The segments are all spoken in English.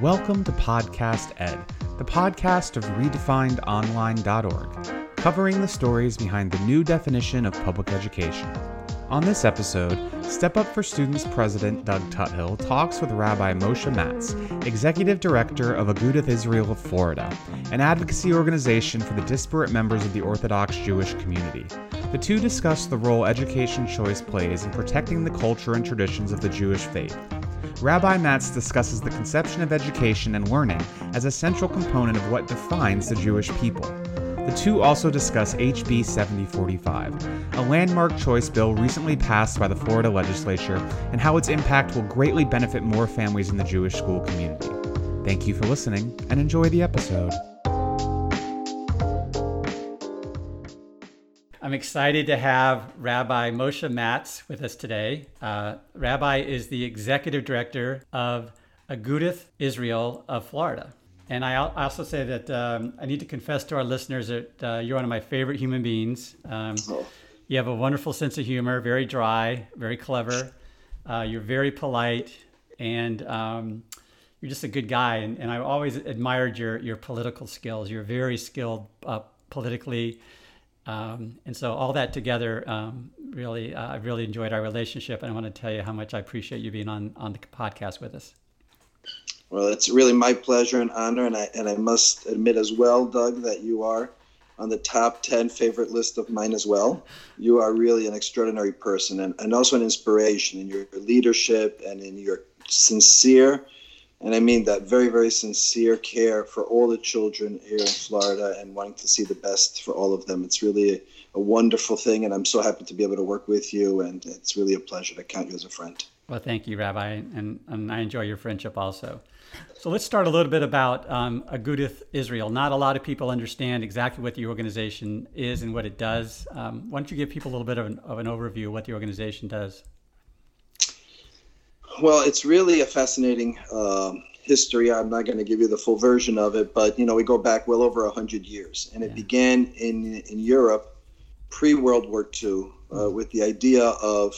Welcome to Podcast Ed, the podcast of redefinedonline.org, covering the stories behind the new definition of public education. On this episode, Step Up for Students President Doug Tuthill talks with Rabbi Moshe Matz, Executive Director of Agudath Israel of Florida, an advocacy organization for the disparate members of the Orthodox Jewish community. The two discuss the role education choice plays in protecting the culture and traditions of the Jewish faith Rabbi Matz discusses the conception of education and learning as a central component of what defines the Jewish people. The two also discuss HB 7045, a landmark choice bill recently passed by the Florida legislature, and how its impact will greatly benefit more families in the Jewish school community. Thank you for listening and enjoy the episode. I'm excited to have Rabbi Moshe Matz with us today. Uh, Rabbi is the executive director of Agudath Israel of Florida. And I also say that um, I need to confess to our listeners that uh, you're one of my favorite human beings. Um, oh. You have a wonderful sense of humor, very dry, very clever. Uh, you're very polite, and um, you're just a good guy. And, and I always admired your, your political skills. You're very skilled uh, politically um, and so all that together, um, really, uh, I really enjoyed our relationship, and I want to tell you how much I appreciate you being on on the podcast with us. Well, it's really my pleasure and honor, and I and I must admit as well, Doug, that you are on the top ten favorite list of mine as well. You are really an extraordinary person, and, and also an inspiration in your leadership and in your sincere and I mean that very, very sincere care for all the children here in Florida and wanting to see the best for all of them. It's really a, a, wonderful thing, and I'm so happy to be able to work with you, and it's really a pleasure to count you as a friend. Well, thank you, Rabbi, and, and I enjoy your friendship also. So let's start a little bit about um, Agudath Israel. Not a lot of people understand exactly what the organization is and what it does. Um, why don't you give people a little bit of an, of an overview of what the organization does? Well, it's really a fascinating um, history. I'm not going to give you the full version of it, but you know, we go back well over hundred years, and it yeah. began in in Europe pre World War II uh, with the idea of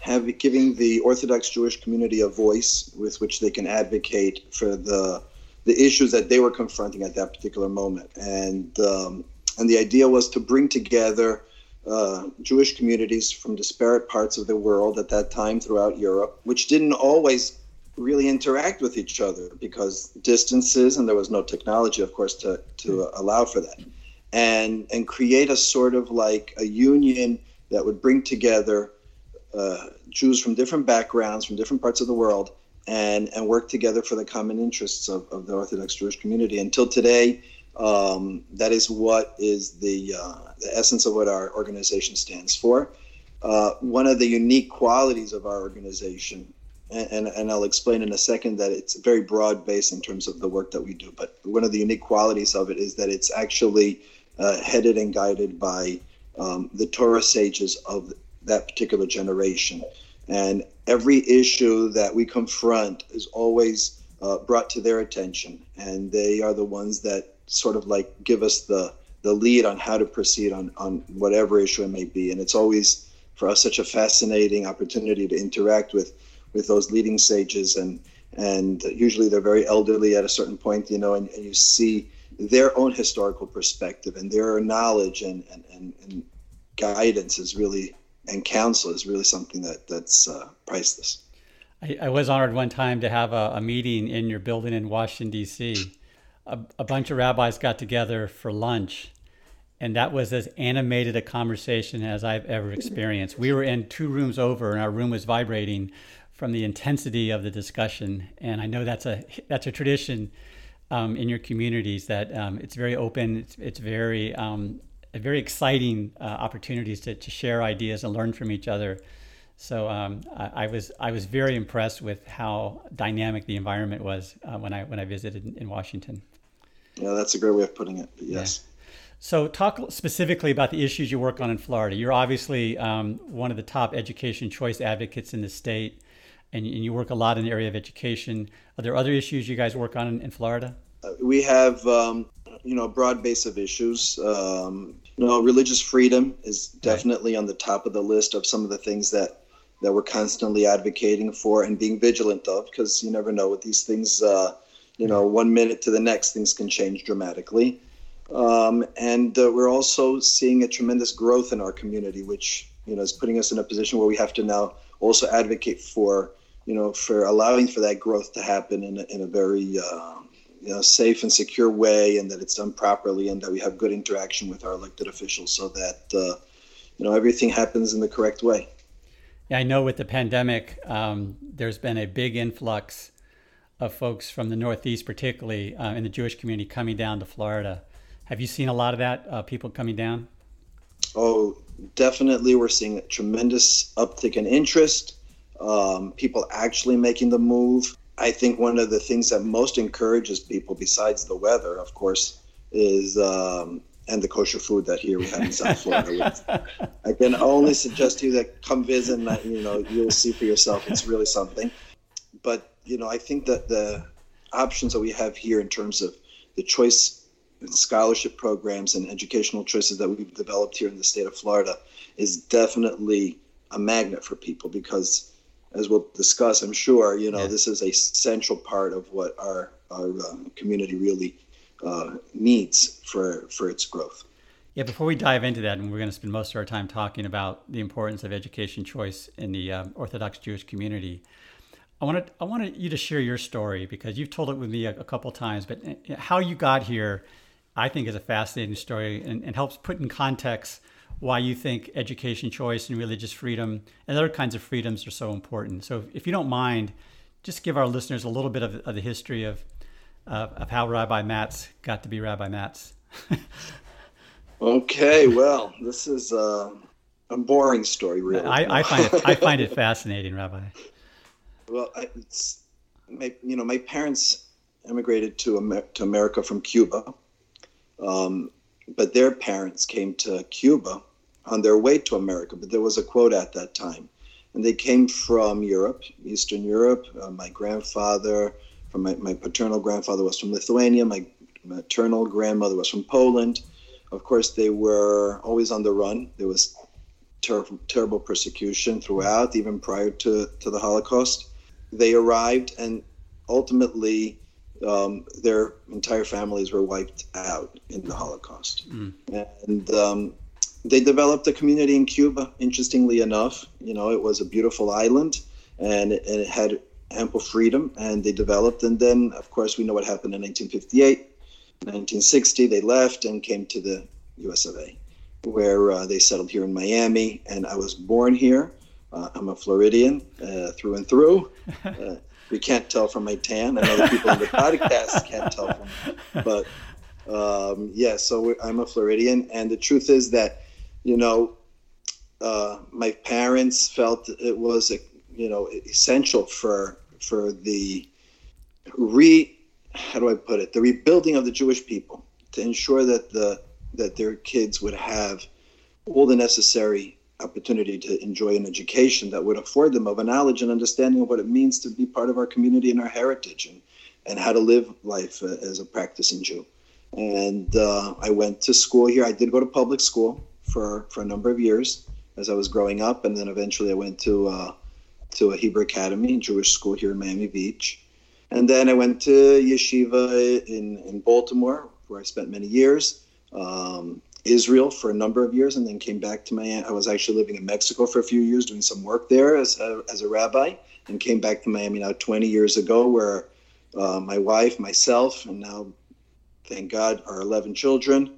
having giving the Orthodox Jewish community a voice with which they can advocate for the the issues that they were confronting at that particular moment, and um, and the idea was to bring together uh, Jewish communities from disparate parts of the world at that time throughout Europe, which didn't always really interact with each other because distances and there was no technology, of course, to, to allow for that. And, and create a sort of like a union that would bring together uh, Jews from different backgrounds, from different parts of the world, and, and work together for the common interests of, of the Orthodox Jewish community. Until today, um, that is what is the, uh, the essence of what our organization stands for. Uh, one of the unique qualities of our organization, and, and, and, I'll explain in a second that it's very broad based in terms of the work that we do, but one of the unique qualities of it is that it's actually uh, headed and guided by um, the Torah sages of that particular generation. And every issue that we confront is always uh, brought to their attention, and they are the ones that sort of like give us the the lead on how to proceed on on whatever issue it may be. And it's always for us such a fascinating opportunity to interact with with those leading sages and and usually they're very elderly at a certain point, you know, and, and you see their own historical perspective and their knowledge and, and, and, and guidance is really and counsel is really something that that's uh, priceless. I, I, was honored one time to have a, a meeting in your building in Washington D.C a, a bunch of rabbis got together for lunch and that was as animated a conversation as I've ever experienced. We were in two rooms over, and our room was vibrating from the intensity of the discussion. And I know that's a that's a tradition um, in your communities that um, it's very open. It's it's very um, very exciting uh, opportunities to, to share ideas and learn from each other. So um, I, I, was I was very impressed with how dynamic the environment was uh, when I when I visited in, in Washington. Yeah, that's a great way of putting it. yes. Yeah. So, talk specifically about the issues you work on in Florida. You're obviously um, one of the top education choice advocates in the state, and, and, you work a lot in the area of education. Are there other issues you guys work on in, in Florida? Uh, we have, um, you know, a broad base of issues. Um, you know, religious freedom is definitely right. on the top of the list of some of the things that that we're constantly advocating for and being vigilant of, because you never know what these things. Uh, You know, one minute to the next, things can change dramatically. Um, and uh, we're also seeing a tremendous growth in our community, which you know is putting us in a position where we have to now also advocate for you know for allowing for that growth to happen in a, in a very uh, you know safe and secure way, and that it's done properly, and that we have good interaction with our elected officials, so that uh, you know everything happens in the correct way. Yeah, I know with the pandemic, um, there's been a big influx of folks from the Northeast, particularly uh, in the Jewish community, coming down to Florida. Have you seen a lot of that, uh, people coming down? Oh, definitely. We're seeing a tremendous uptick in interest, um, people actually making the move. I think one of the things that most encourages people, besides the weather, of course, is um, and the kosher food that here we have in South Florida. I can only suggest to you that come visit, and you know you'll see for yourself. It's really something. You know, I think that the options that we have here in terms of the choice scholarship programs and educational choices that we've developed here in the state of Florida is definitely a magnet for people because as we'll discuss i'm sure you know yeah. this is a central part of what our our uh, community really uh, needs for for its growth yeah before we dive into that and we're going to spend most of our time talking about the importance of education choice in the um, orthodox jewish community I wanted, I wanted you to share your story because you've told it with me a, a couple times, but uh, how you got here I think is a fascinating story and, and helps put in context why you think education choice and religious freedom and other kinds of freedoms are so important. So, if you don't mind, just give our listeners a little bit of, of the history of, uh, of how Rabbi Matz got to be Rabbi Matz. okay, well, this is uh, a boring story, really. I, I, find it I find it fascinating, Rabbi. Well, it's my, you know my parents immigrated to Amer- to America from Cuba um, but their parents came to Cuba on their way to America, but there was a quota at that time. And they came from Europe, Eastern Europe. Uh, my grandfather, from my, my paternal grandfather was from Lithuania. My maternal grandmother was from Poland. Of course, they were always on the run. There was ter- terrible persecution throughout, even prior to, to the Holocaust. They arrived and ultimately um, their entire families were wiped out in the Holocaust. Mm. And um, they developed a community in Cuba, interestingly enough. You know, it was a beautiful island and it, and it had ample freedom, and they developed. And then, of course, we know what happened in 1958. 1960, they left and came to the US of A, where uh, they settled here in Miami. And I was born here. Uh, I'm a Floridian uh, through and through. Uh, you can't tell from my tan, and other people in the podcast can't tell from. But um, yeah, so I'm a Floridian, and the truth is that, you know, uh, my parents felt it was, a, you know, essential for for the re, how do I put it, the rebuilding of the Jewish people to ensure that the that their kids would have all the necessary opportunity to enjoy an education that would afford them of a knowledge and understanding of what it means to be part of our community and our heritage and, and how to live life uh, as a practicing Jew. And uh, I went to school here. I did go to public school for, for a number of years as I was growing up. And then eventually I went to, uh, to a Hebrew Academy, Jewish school here in Miami Beach. And then I went to yeshiva in, in Baltimore, where I spent many years. Um, Israel for a number of years and then came back to Miami. I was actually living in Mexico for a few years doing some work there as a, as a rabbi and came back to Miami now 20 years ago where uh, my wife, myself, and now, thank God, our 11 children.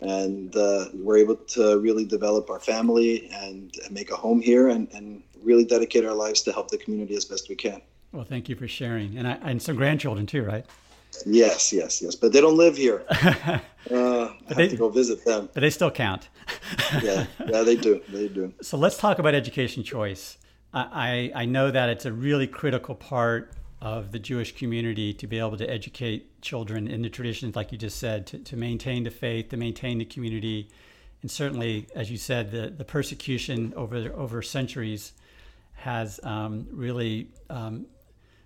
And uh, we're able to really develop our family and, and make a home here and, and really dedicate our lives to help the community as best we can. Well, thank you for sharing. And, I, and some grandchildren too, right? Yes, yes, yes. But they don't live here. Uh, I have they, to go visit them. But they still count. yeah, yeah, they do. They do. So let's talk about education choice. I, I know that it's a really critical part of the Jewish community to be able to educate children in the traditions, like you just said, to, to maintain the faith, to maintain the community. And certainly, as you said, the, the persecution over, over centuries has um, really um,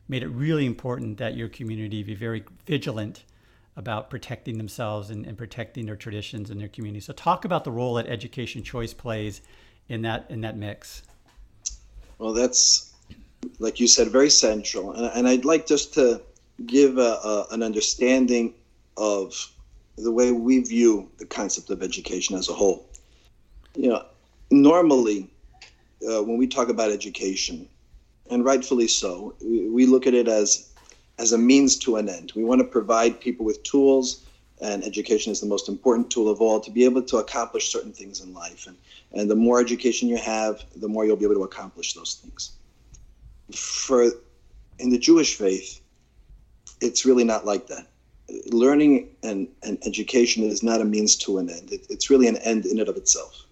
made it really important that your community be very vigilant about protecting themselves and, and, protecting their traditions and their community. So talk about the role that education choice plays in that in that mix. Well, that's like you said, very central, and, and I'd like just to give a, a, an understanding of the way we view the concept of education as a whole. You know, normally uh, when we talk about education, and rightfully so, we, look at it as as a means to an end. We want to provide people with tools, and education is the most important tool of all to be able to accomplish certain things in life. And and the more education you have, the more you'll be able to accomplish those things. For in the Jewish faith, it's really not like that. Learning and, and education is not a means to an end. It, it's really an end in and of itself.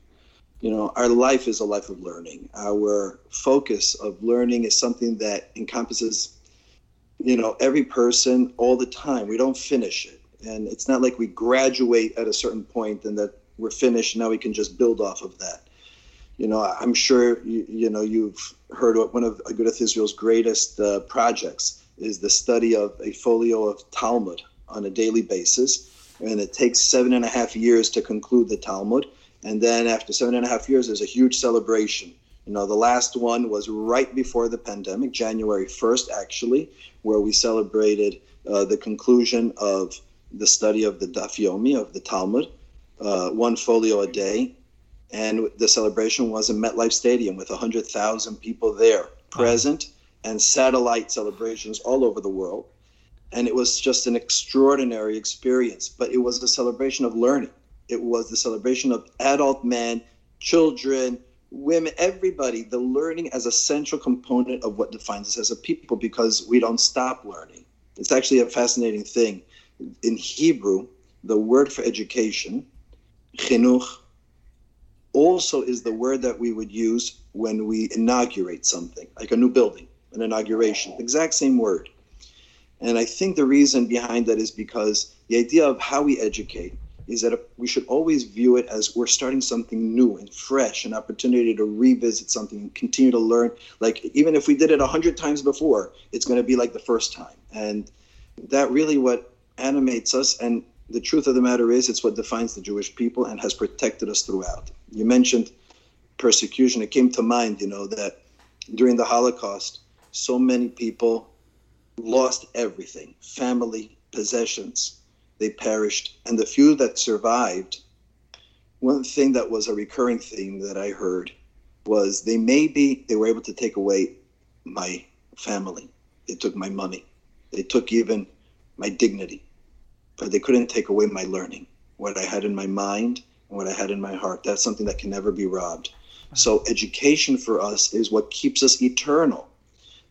You know, our life is a life of learning. Our focus of learning is something that encompasses, you know, every person all the time. We don't finish it. And it's not like we graduate at a certain point and that we're finished. Now we can just build off of that. You know, I'm sure you, you know you've heard one of Agudath Israel's greatest uh, projects is the study of a folio of Talmud on a daily basis, and it takes seven and a half years to conclude the Talmud. And then after seven and a half years, there's a huge celebration. You know, the last one was right before the pandemic, January 1st, actually, where we celebrated uh, the conclusion of the study of the Daf Yomi of the Talmud uh, one folio a day. And the celebration was in MetLife Stadium with 100,000 people there present and satellite celebrations all over the world. And it was just an extraordinary experience. But it was a celebration of learning. It was the celebration of adult men, children, women, everybody, the learning as a central component of what defines us as a people because we don't stop learning. It's actually a fascinating thing. In Hebrew, the word for education chinuch also is the word that we would use when we inaugurate something, like a new building, an inauguration, exact same word. And I think the reason behind that is because the idea of how we educate is that we should always view it as we're starting something new and fresh, an opportunity to revisit something and continue to learn. Like even if we did it a hundred times before, it's going to be like the first time. And that really what animates us. And the truth of the matter is, it's what defines the Jewish people and has protected us throughout. You mentioned persecution. It came to mind, you know, that during the Holocaust, so many people lost everything family, possessions. They perished. And the few that survived, one thing that was a recurring theme that I heard was they maybe they were able to take away my family. They took my money. They took even my dignity but they couldn't take away my learning, what I had in my mind and what I had in my heart. That's something that can never be robbed. So education for us is what keeps us eternal.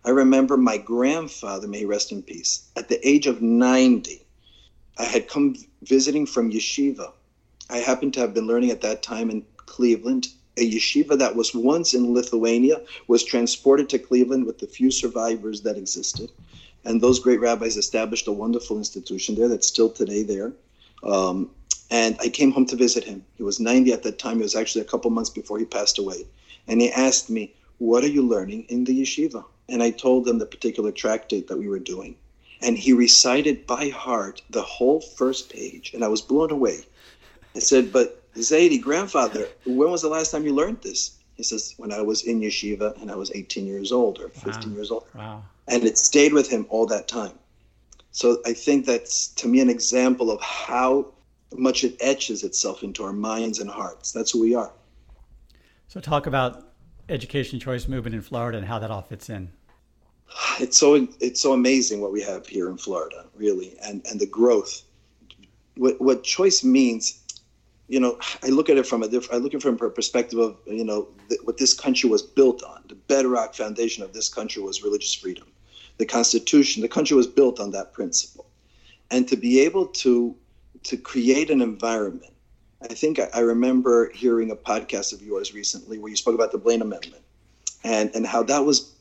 I remember my grandfather, may he rest in peace, at the age of 90, I had come visiting from yeshiva. I happened to have been learning at that time in Cleveland. A yeshiva that was once in Lithuania was transported to Cleveland with the few survivors that existed. And those great rabbis established a wonderful institution there that's still today there. Um, and I came home to visit him. He was 90 at that time. It was actually a couple months before he passed away. And he asked me, What are you learning in the yeshiva? And I told him the particular tractate that we were doing. And he recited by heart the whole first page. And I was blown away. I said, But Zaidi, grandfather, when was the last time you learned this? He says, When I was in yeshiva and I was 18 years old or 15 wow. years old. Wow and it stayed with him all that time. So I think that's to me an example of how much it etches itself into our minds and hearts. That's who we are. So talk about education choice movement in Florida and how that all fits in. It's so it's so amazing what we have here in Florida, really, and and the growth. What what choice means, you know, I look at it from a different. I look at it from a perspective of you know th- what this country was built on. The bedrock foundation of this country was religious freedom the Constitution, the country was built on that principle. And to be able to to create an environment, I think I, I remember hearing a podcast of yours recently where you spoke about the Blaine Amendment and, and how that was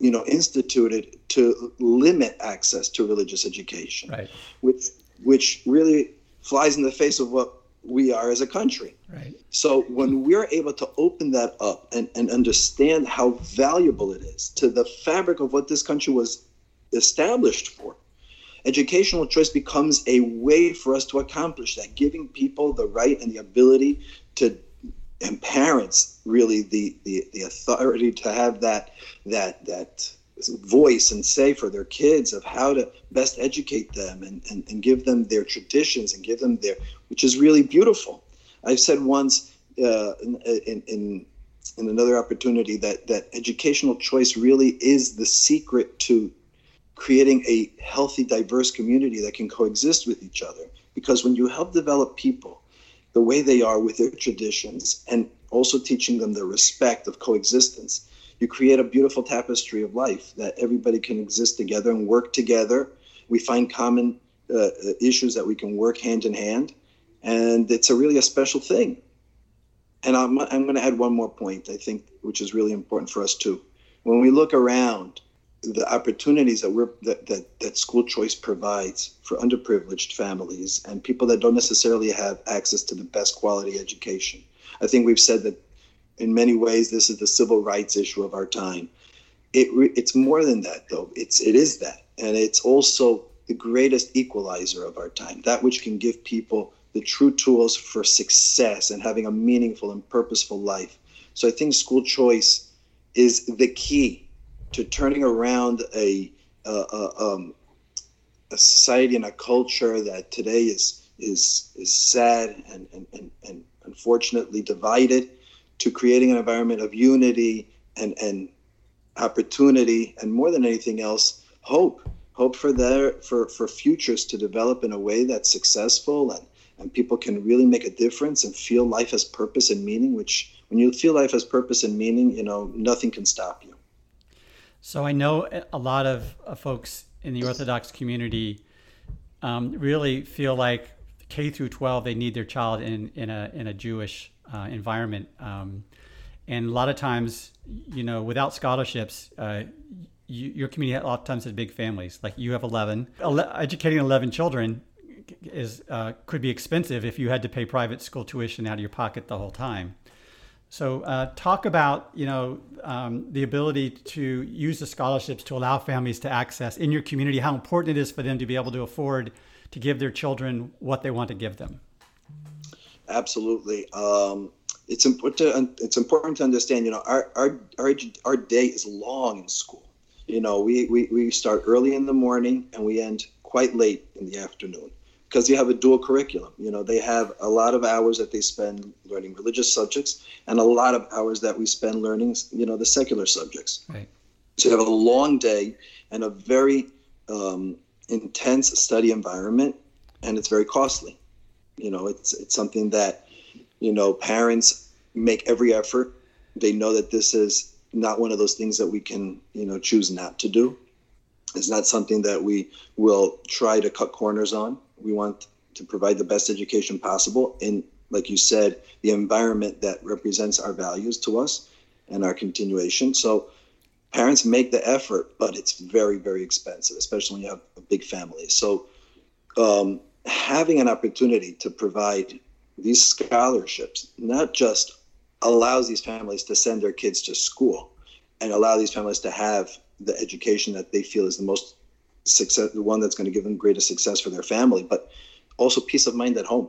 you know instituted to limit access to religious education right. which which really flies in the face of what we are as a country. Right. So when we're able to open that up and, and understand how valuable it is to the fabric of what this country was established for, educational choice becomes a way for us to accomplish that, giving people the right and the ability to and parents really the, the, the authority to have that that that voice and say for their kids of how to best educate them and, and, and give them their traditions and give them their, which is really beautiful. I've said once uh, in, in, in another opportunity that, that educational choice really is the secret to creating a healthy, diverse community that can coexist with each other. Because when you help develop people the way they are with their traditions and also teaching them the respect of coexistence, you create a beautiful tapestry of life that everybody can exist together and work together. We find common uh, issues that we can work hand in hand, and it's a really a special thing. And I'm, I'm going to add one more point, I think, which is really important for us too. When we look around, the opportunities that we're that, that, that school choice provides for underprivileged families and people that don't necessarily have access to the best quality education. I think we've said that in many ways this is the civil rights issue of our time. It it's more than that though. It's it is that, and it's also the greatest equalizer of our time. That which can give people the true tools for success and having a meaningful and purposeful life. So I think school choice is the key to turning around a, um, a society and a culture that today is is is sad and, and, and, and unfortunately divided to creating an environment of unity and, and opportunity and more than anything else hope. Hope for their for, for futures to develop in a way that's successful and, and people can really make a difference and feel life has purpose and meaning which when you feel life has purpose and meaning you know nothing can stop you so i know a lot of uh, folks in the orthodox community um, really feel like k through 12 they need their child in, in a in a jewish uh, environment. Um, and a lot of times, you know, without scholarships, uh, you, your community a lot of times has big families. Like you have 11. Ele- educating 11 children is uh, could be expensive if you had to pay private school tuition out of your pocket the whole time. So, uh, talk about you know um, the ability to use the scholarships to allow families to access in your community. How important it is for them to be able to afford to give their children what they want to give them. Absolutely. Um, it's important. To, it's important to understand. You know, our, our our our day is long in school. You know, we, we we start early in the morning and we end quite late in the afternoon because you have a dual curriculum. You know, they have a lot of hours that they spend learning religious subjects and a lot of hours that we spend learning, you know, the secular subjects. Right. So you have a long day and a very um, intense study environment, and it's very costly. You know, it's it's something that you know parents make every effort. They know that this is not one of those things that we can you know choose not to do. It's not something that we will try to cut corners on. We want to provide the best education possible in, like you said, the environment that represents our values to us and our continuation. So parents make the effort, but it's very, very expensive, especially when you have a big family. So um, having an opportunity to provide these scholarships not just allows these families to send their kids to school and allow these families to have the education that they feel is the most success the one that's going to give them greatest success for their family but also peace of mind at home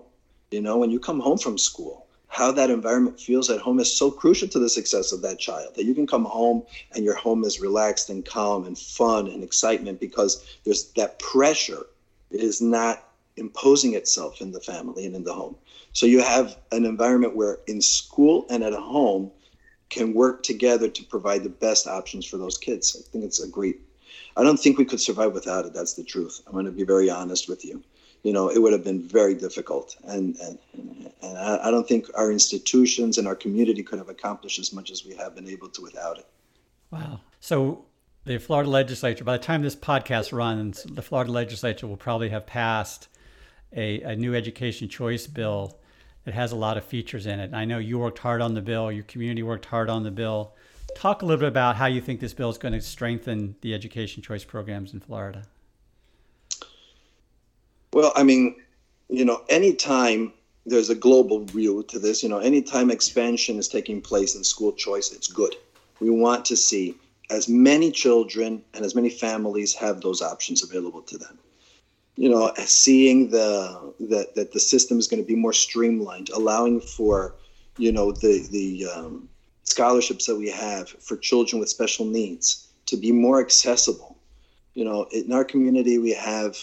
you know when you come home from school how that environment feels at home is so crucial to the success of that child that you can come home and your home is relaxed and calm and fun and excitement because there's that pressure is not imposing itself in the family and in the home. So you have an environment where in school and at home can work together to provide the best options for those kids. I think it's a great I don't think we could survive without it. That's the truth. I'm going to be very honest with you. You know, it would have been very difficult, and and, and I, don't think our institutions and our community could have accomplished as much as we have been able to without it. Wow. So the Florida legislature, by the time this podcast runs, the Florida legislature will probably have passed a, a new education choice bill that has a lot of features in it. And I know you worked hard on the bill, your community worked hard on the bill. Talk a little bit about how you think this bill is going to strengthen the education choice programs in Florida. Well, I mean, you know, anytime there's a global view to this, you know, anytime expansion is taking place in school choice, it's good. We want to see as many children and as many families have those options available to them you know, seeing the that that the system is going to be more streamlined, allowing for, you know, the the um, scholarships that we have for children with special needs to be more accessible. You know, in our community, we have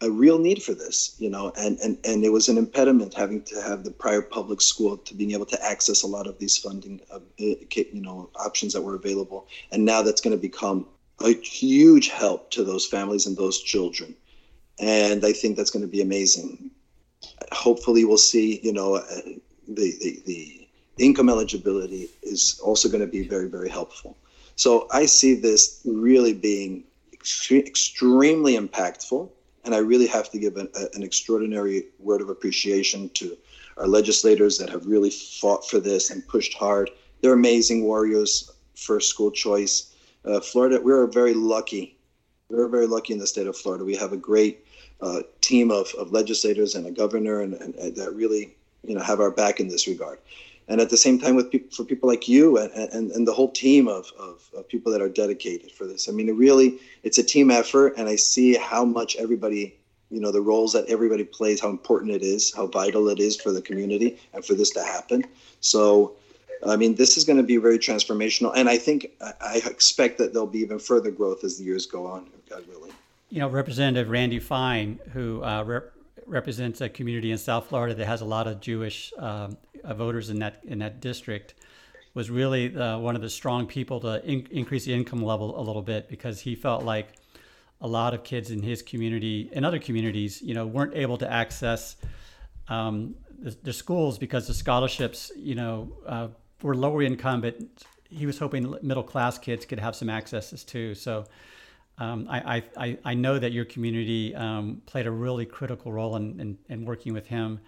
a real need for this, you know, and, and, and it was an impediment having to have the prior public school to being able to access a lot of these funding, uh, you know, options that were available. And now that's going to become a huge help to those families and those children. And I think that's going to be amazing. Hopefully we'll see, you know, uh, the, the, the income eligibility is also going to be very, very helpful. So I see this really being extre- extremely impactful and I really have to give an, a, an extraordinary word of appreciation to our legislators that have really fought for this and pushed hard. They're amazing warriors for school choice. Uh, Florida, we're very lucky. We're very lucky in the state of Florida. We have a great uh, team of, of legislators and a governor and, and, and, that really you know have our back in this regard and at the same time with people for people like you and, and, and the whole team of, of, of, people that are dedicated for this. I mean it really it's a team effort and i see how much everybody you know the roles that everybody plays how important it is how vital it is for the community and for this to happen. So i mean this is going to be very transformational and i think i expect that there'll be even further growth as the years go on god willing. You know representative randy fine who uh, rep- represents a community in south florida that has a lot of jewish um, voters in that in that district was really uh, one of the strong people to in- increase the income level a little bit because he felt like a lot of kids in his community and other communities, you know, weren't able to access um, the, the, schools because the scholarships, you know, uh, were lower income, but he was hoping middle class kids could have some accesses too. So um, I, I, I know that your community um, played a really critical role in, in, in working with him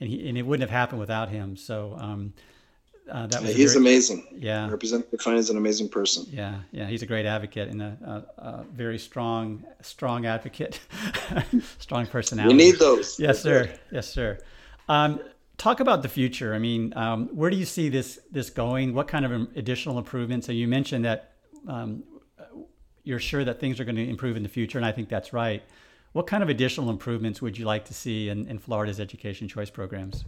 and he and it wouldn't have happened without him. So um, uh, that was yeah, he's very, amazing. Yeah, Representative Fine is an amazing person. Yeah, yeah, he's a great advocate and a, a, a very strong, strong advocate, strong personality. We need those. Yes, sir. Yes, sir. Um, talk about the future. I mean, um, where do you see this this going? What kind of additional improvements? So you mentioned that um, you're sure that things are going to improve in the future, and I think that's right. What kind of additional improvements would you like to see in, in Florida's education choice programs?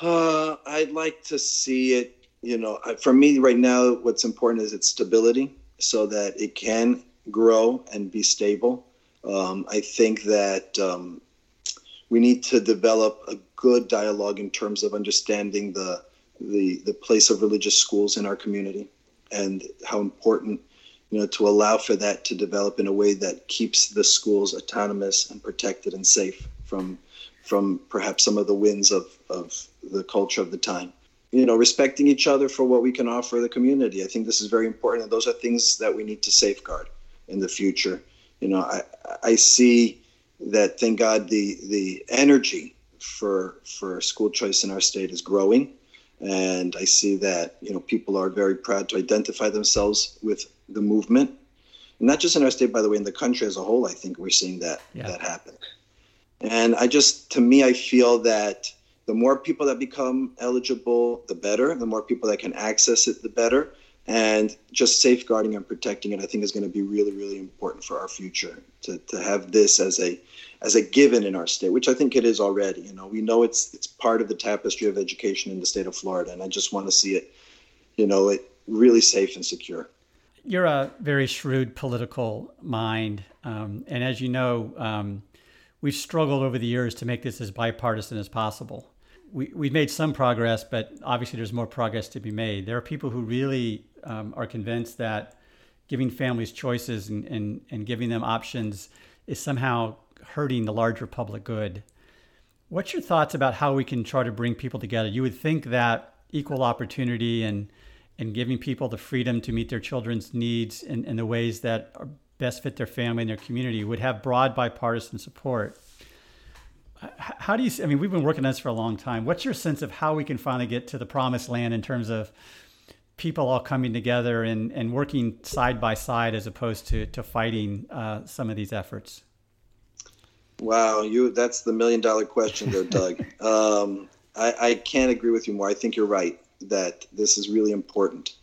Uh, I'd like to see it, you know, for me right now, what's important is its stability so that it can grow and be stable. Um, I think that um, we need to develop a good dialogue in terms of understanding the, the, the place of religious schools in our community and how important you know, to allow for that to develop in a way that keeps the schools autonomous and protected and safe from from perhaps some of the winds of, of the culture of the time. You know, respecting each other for what we can offer the community. I think this is very important, and those are things that we need to safeguard in the future. You know, I I see that thank God the the energy for for school choice in our state is growing and I see that you know people are very proud to identify themselves with the movement, and not just in our state, by the way, in the country as a whole. I think we're seeing that yeah. that happen, and I just to me, I feel that the more people that become eligible, the better. The more people that can access it, the better. And just safeguarding and protecting it, I think, is going to be really, really important for our future. To, to have this as a as a given in our state, which I think it is already. You know, we know it's it's part of the tapestry of education in the state of Florida, and I just want to see it, you know, it really safe and secure. You're a very shrewd political mind, um, and as you know, um, we've struggled over the years to make this as bipartisan as possible. We, we've made some progress, but obviously there's more progress to be made. There are people who really um, are convinced that giving families choices and, and, and giving them options is somehow hurting the larger public good. What's your thoughts about how we can try to bring people together? You would think that equal opportunity and and giving people the freedom to meet their children's needs in, in the ways that best fit their family and their community would have broad bipartisan support. How do you? I mean, we've been working on this for a long time. What's your sense of how we can finally get to the promised land in terms of people all coming together and, and working side by side as opposed to to fighting uh, some of these efforts? Wow, you that's the million dollar question there, Doug. um, I, I can't agree with you more. I think you're right that this is really important.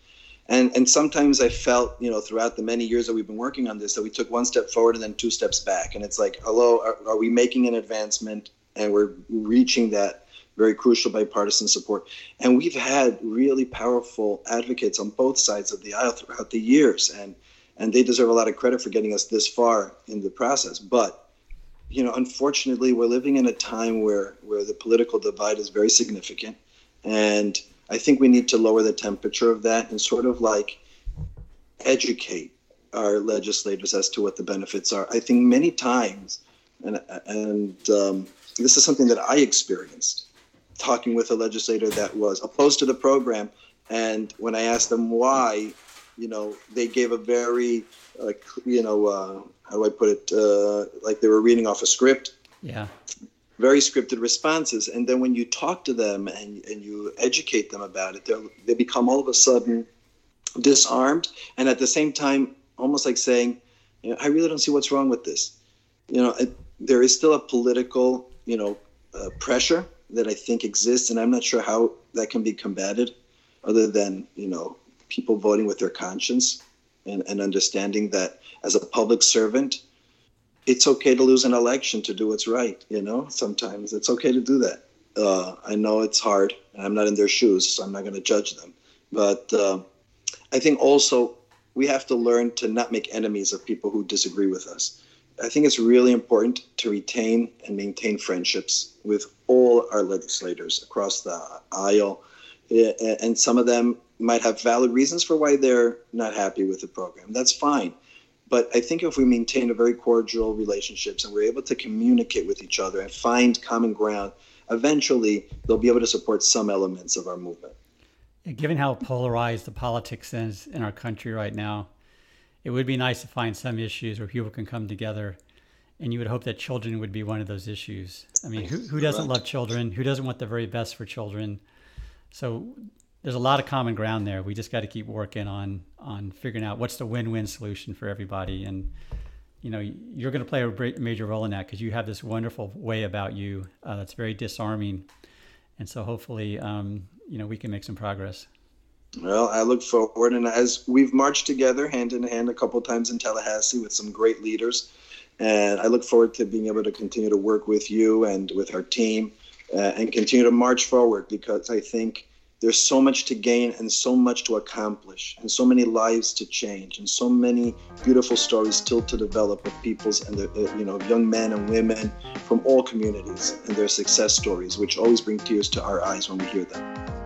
And and sometimes I felt, you know, throughout the many years that we've been working on this, that we took one step forward and then two steps back. And it's like, hello, are, are we making an advancement and we're reaching that very crucial bipartisan support. And we've had really powerful advocates on both sides of the aisle throughout the years, and and they deserve a lot of credit for getting us this far in the process. But you know, unfortunately, we're living in a time where where the political divide is very significant, and I think we need to lower the temperature of that and sort of like educate our legislators as to what the benefits are. I think many times, and and um, this is something that I experienced talking with a legislator that was opposed to the program, and when I asked them why, you know, they gave a very, uh, you know, uh, how do I put it, uh, like they were reading off a script. Yeah. Very scripted responses, and then when you talk to them and, and you educate them about it, they become all of a sudden disarmed, and at the same time almost like saying, you know, I really don't see what's wrong with this. You know, it, there is still a political, you know, uh, pressure that I think exists, and I'm not sure how that can be combated, other than you know people voting with their conscience and, and understanding that as a public servant, it's okay to lose an election to do what's right. You know, sometimes it's okay to do that. Uh, I know it's hard, I'm not in their shoes, so I'm not going to judge them. But uh, I think also we have to learn to not make enemies of people who disagree with us. I think it's really important to retain and maintain friendships with all our legislators across the aisle. And some of them might have valid reasons for why they're not happy with the program. That's fine. But I think if we maintain a very cordial relationships and we're able to communicate with each other and find common ground, eventually they'll be able to support some elements of our movement. Given how polarized the politics is in our country right now, it would be nice to find some issues where people can come together. And you would hope that children would be one of those issues. I mean, who, who doesn't love children? Who doesn't want the very best for children? So there's a lot of common ground there. We just got to keep working on on figuring out what's the win-win solution for everybody. And you know, you're going to play a major role in that because you have this wonderful way about you uh, that's very disarming. And so hopefully, um, you know we can make some progress. Well, I look forward, and as we've marched together hand in hand a couple times in Tallahassee with some great leaders, and I look forward to being able to continue to work with you and with our team, uh, and continue to march forward because I think there's so much to gain and so much to accomplish and so many lives to change and so many beautiful stories still to develop of people's and the, uh, you know young men and women from all communities and their success stories which always bring tears to our eyes when we hear them